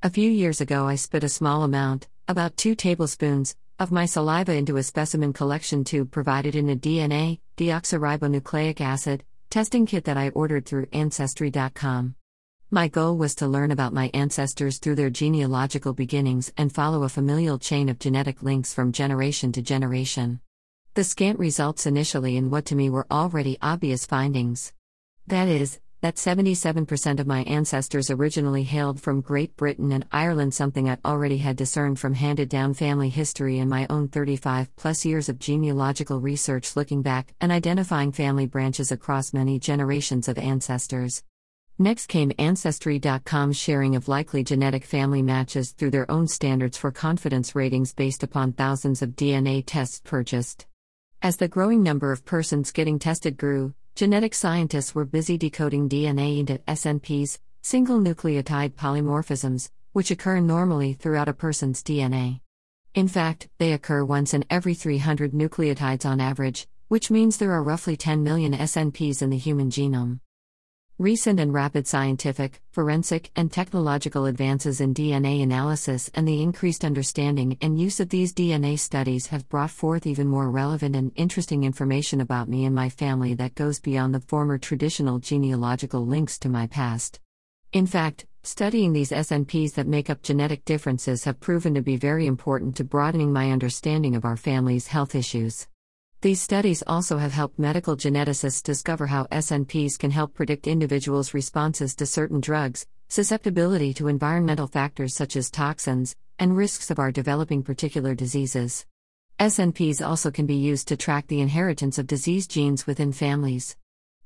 A few years ago, I spit a small amount, about two tablespoons, of my saliva into a specimen collection tube provided in a DNA, deoxyribonucleic acid, testing kit that I ordered through Ancestry.com. My goal was to learn about my ancestors through their genealogical beginnings and follow a familial chain of genetic links from generation to generation. The scant results initially in what to me were already obvious findings. That is, that 77% of my ancestors originally hailed from Great Britain and Ireland, something I already had discerned from handed down family history and my own 35 plus years of genealogical research looking back and identifying family branches across many generations of ancestors. Next came Ancestry.com's sharing of likely genetic family matches through their own standards for confidence ratings based upon thousands of DNA tests purchased. As the growing number of persons getting tested grew, Genetic scientists were busy decoding DNA into SNPs, single nucleotide polymorphisms, which occur normally throughout a person's DNA. In fact, they occur once in every 300 nucleotides on average, which means there are roughly 10 million SNPs in the human genome. Recent and rapid scientific, forensic, and technological advances in DNA analysis and the increased understanding and use of these DNA studies have brought forth even more relevant and interesting information about me and my family that goes beyond the former traditional genealogical links to my past. In fact, studying these SNPs that make up genetic differences have proven to be very important to broadening my understanding of our family's health issues. These studies also have helped medical geneticists discover how SNPs can help predict individuals' responses to certain drugs, susceptibility to environmental factors such as toxins, and risks of our developing particular diseases. SNPs also can be used to track the inheritance of disease genes within families.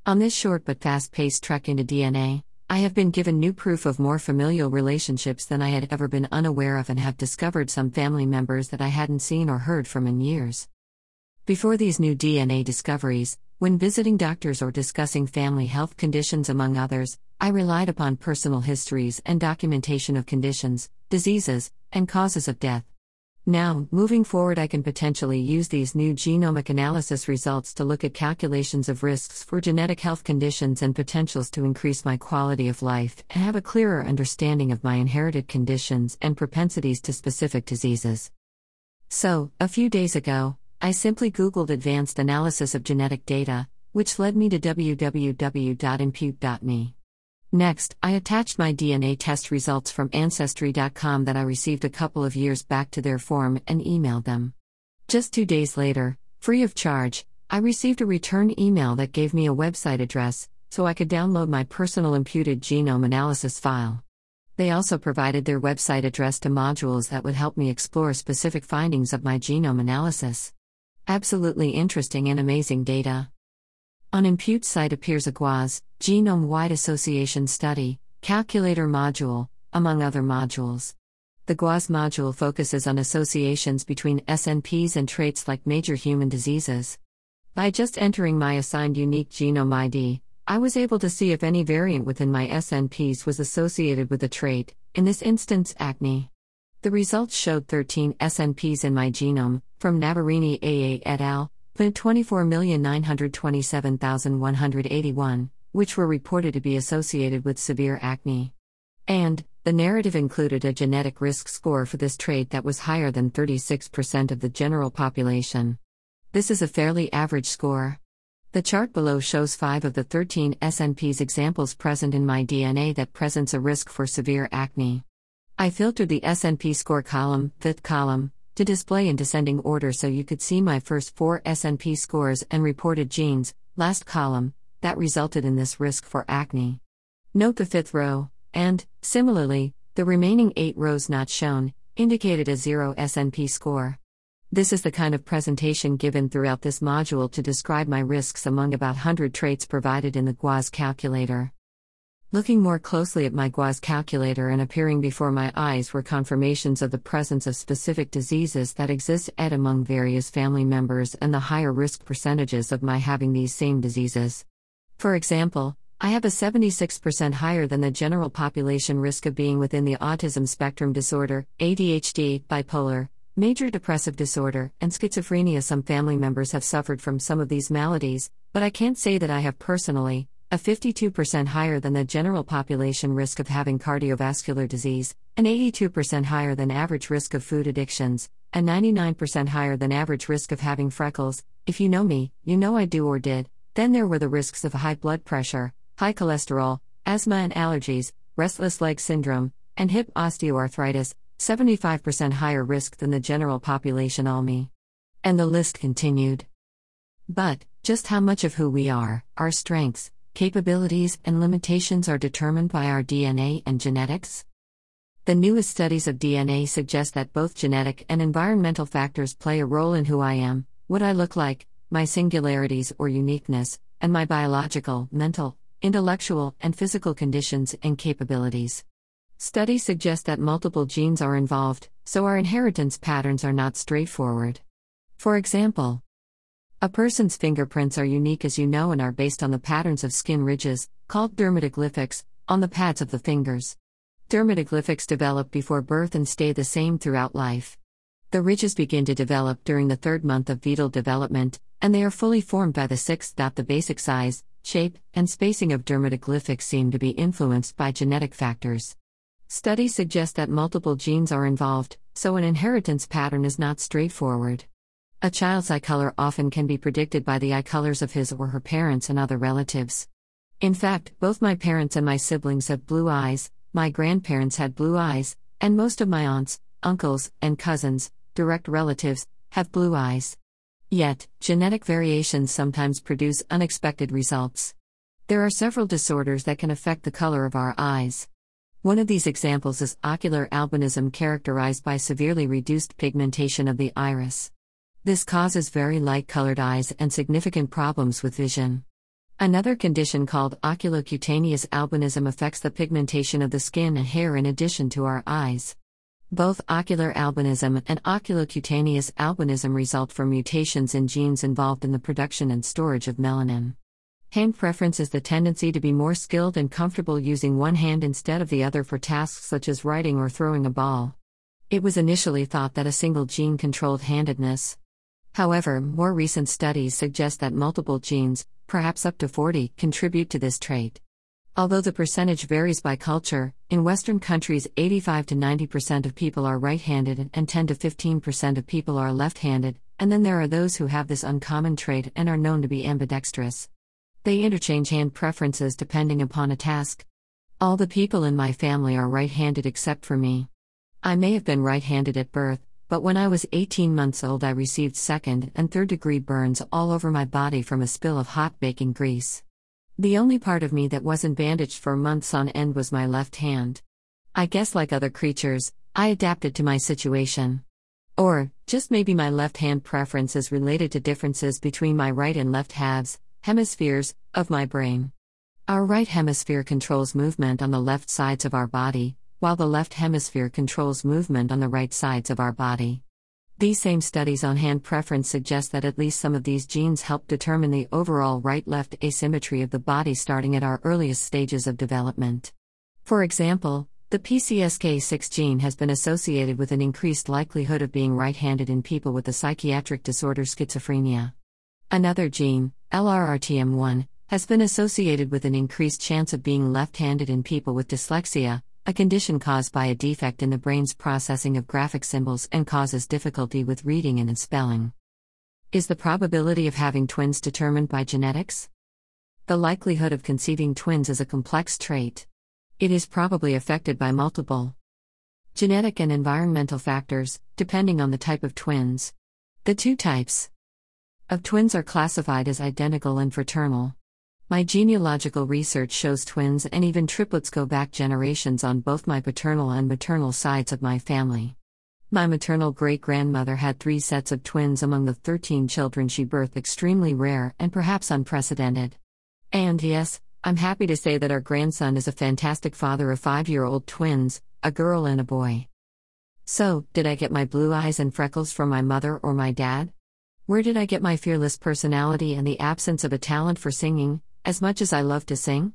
On this short but fast paced trek into DNA, I have been given new proof of more familial relationships than I had ever been unaware of and have discovered some family members that I hadn't seen or heard from in years. Before these new DNA discoveries, when visiting doctors or discussing family health conditions, among others, I relied upon personal histories and documentation of conditions, diseases, and causes of death. Now, moving forward, I can potentially use these new genomic analysis results to look at calculations of risks for genetic health conditions and potentials to increase my quality of life and have a clearer understanding of my inherited conditions and propensities to specific diseases. So, a few days ago, I simply Googled Advanced Analysis of Genetic Data, which led me to www.impute.me. Next, I attached my DNA test results from Ancestry.com that I received a couple of years back to their form and emailed them. Just two days later, free of charge, I received a return email that gave me a website address so I could download my personal imputed genome analysis file. They also provided their website address to modules that would help me explore specific findings of my genome analysis. Absolutely interesting and amazing data. On Impute site appears a GWAS, Genome Wide Association Study, Calculator module, among other modules. The GWAS module focuses on associations between SNPs and traits like major human diseases. By just entering my assigned unique genome ID, I was able to see if any variant within my SNPs was associated with a trait, in this instance, acne. The results showed 13 SNPs in my genome, from Navarini AA et al., 24,927,181, which were reported to be associated with severe acne. And, the narrative included a genetic risk score for this trait that was higher than 36% of the general population. This is a fairly average score. The chart below shows 5 of the 13 SNPs examples present in my DNA that presents a risk for severe acne. I filtered the SNP score column, fifth column, to display in descending order so you could see my first four SNP scores and reported genes, last column, that resulted in this risk for acne. Note the fifth row, and, similarly, the remaining eight rows not shown, indicated a zero SNP score. This is the kind of presentation given throughout this module to describe my risks among about 100 traits provided in the GWAS calculator. Looking more closely at my GWAS calculator and appearing before my eyes were confirmations of the presence of specific diseases that exist at among various family members and the higher risk percentages of my having these same diseases. For example, I have a 76% higher than the general population risk of being within the autism spectrum disorder, ADHD, bipolar, major depressive disorder, and schizophrenia. Some family members have suffered from some of these maladies, but I can't say that I have personally, a 52% higher than the general population risk of having cardiovascular disease, an 82% higher than average risk of food addictions, a 99% higher than average risk of having freckles. If you know me, you know I do or did. Then there were the risks of high blood pressure, high cholesterol, asthma and allergies, restless leg syndrome, and hip osteoarthritis, 75% higher risk than the general population all me. And the list continued. But, just how much of who we are, our strengths, capabilities, and limitations are determined by our DNA and genetics? The newest studies of DNA suggest that both genetic and environmental factors play a role in who I am, what I look like, my singularities or uniqueness, and my biological, mental, intellectual, and physical conditions and capabilities. Studies suggest that multiple genes are involved, so our inheritance patterns are not straightforward. For example, a person's fingerprints are unique as you know and are based on the patterns of skin ridges, called dermatoglyphics, on the pads of the fingers. Dermatoglyphics develop before birth and stay the same throughout life. The ridges begin to develop during the third month of fetal development, and they are fully formed by the sixth. The basic size, shape, and spacing of dermatoglyphics seem to be influenced by genetic factors. Studies suggest that multiple genes are involved, so an inheritance pattern is not straightforward. A child's eye color often can be predicted by the eye colors of his or her parents and other relatives. In fact, both my parents and my siblings have blue eyes, my grandparents had blue eyes, and most of my aunts, uncles, and cousins, direct relatives, have blue eyes. Yet, genetic variations sometimes produce unexpected results. There are several disorders that can affect the color of our eyes. One of these examples is ocular albinism, characterized by severely reduced pigmentation of the iris. This causes very light colored eyes and significant problems with vision. Another condition called oculocutaneous albinism affects the pigmentation of the skin and hair in addition to our eyes. Both ocular albinism and oculocutaneous albinism result from mutations in genes involved in the production and storage of melanin. Hand preference is the tendency to be more skilled and comfortable using one hand instead of the other for tasks such as writing or throwing a ball. It was initially thought that a single gene controlled handedness. However, more recent studies suggest that multiple genes, perhaps up to 40, contribute to this trait. Although the percentage varies by culture, in Western countries 85 to 90% of people are right handed and 10 to 15% of people are left handed, and then there are those who have this uncommon trait and are known to be ambidextrous. They interchange hand preferences depending upon a task. All the people in my family are right handed except for me. I may have been right handed at birth, but when I was 18 months old, I received second and third degree burns all over my body from a spill of hot baking grease. The only part of me that wasn't bandaged for months on end was my left hand. I guess, like other creatures, I adapted to my situation. Or, just maybe my left hand preference is related to differences between my right and left halves, hemispheres, of my brain. Our right hemisphere controls movement on the left sides of our body, while the left hemisphere controls movement on the right sides of our body. These same studies on hand preference suggest that at least some of these genes help determine the overall right left asymmetry of the body starting at our earliest stages of development. For example, the PCSK6 gene has been associated with an increased likelihood of being right handed in people with the psychiatric disorder schizophrenia. Another gene, LRRTM1, has been associated with an increased chance of being left handed in people with dyslexia, a condition caused by a defect in the brain's processing of graphic symbols and causes difficulty with reading and spelling. Is the probability of having twins determined by genetics? The likelihood of conceiving twins is a complex trait. It is probably affected by multiple genetic and environmental factors, depending on the type of twins. The two types of twins are classified as identical and fraternal. My genealogical research shows twins and even triplets go back generations on both my paternal and maternal sides of my family. My maternal great grandmother had three sets of twins among the 13 children she birthed, extremely rare and perhaps unprecedented. And yes, I'm happy to say that our grandson is a fantastic father of five year old twins, a girl and a boy. So, did I get my blue eyes and freckles from my mother or my dad? Where did I get my fearless personality and the absence of a talent for singing, as much as I love to sing?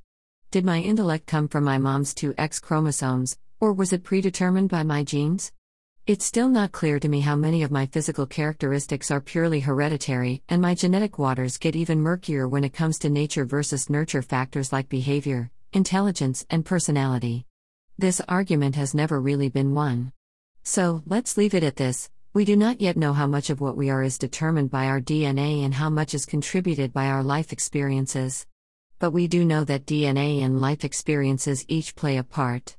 Did my intellect come from my mom's two X chromosomes, or was it predetermined by my genes? It's still not clear to me how many of my physical characteristics are purely hereditary, and my genetic waters get even murkier when it comes to nature versus nurture factors like behavior, intelligence, and personality. This argument has never really been won. So, let's leave it at this we do not yet know how much of what we are is determined by our DNA and how much is contributed by our life experiences. But we do know that DNA and life experiences each play a part.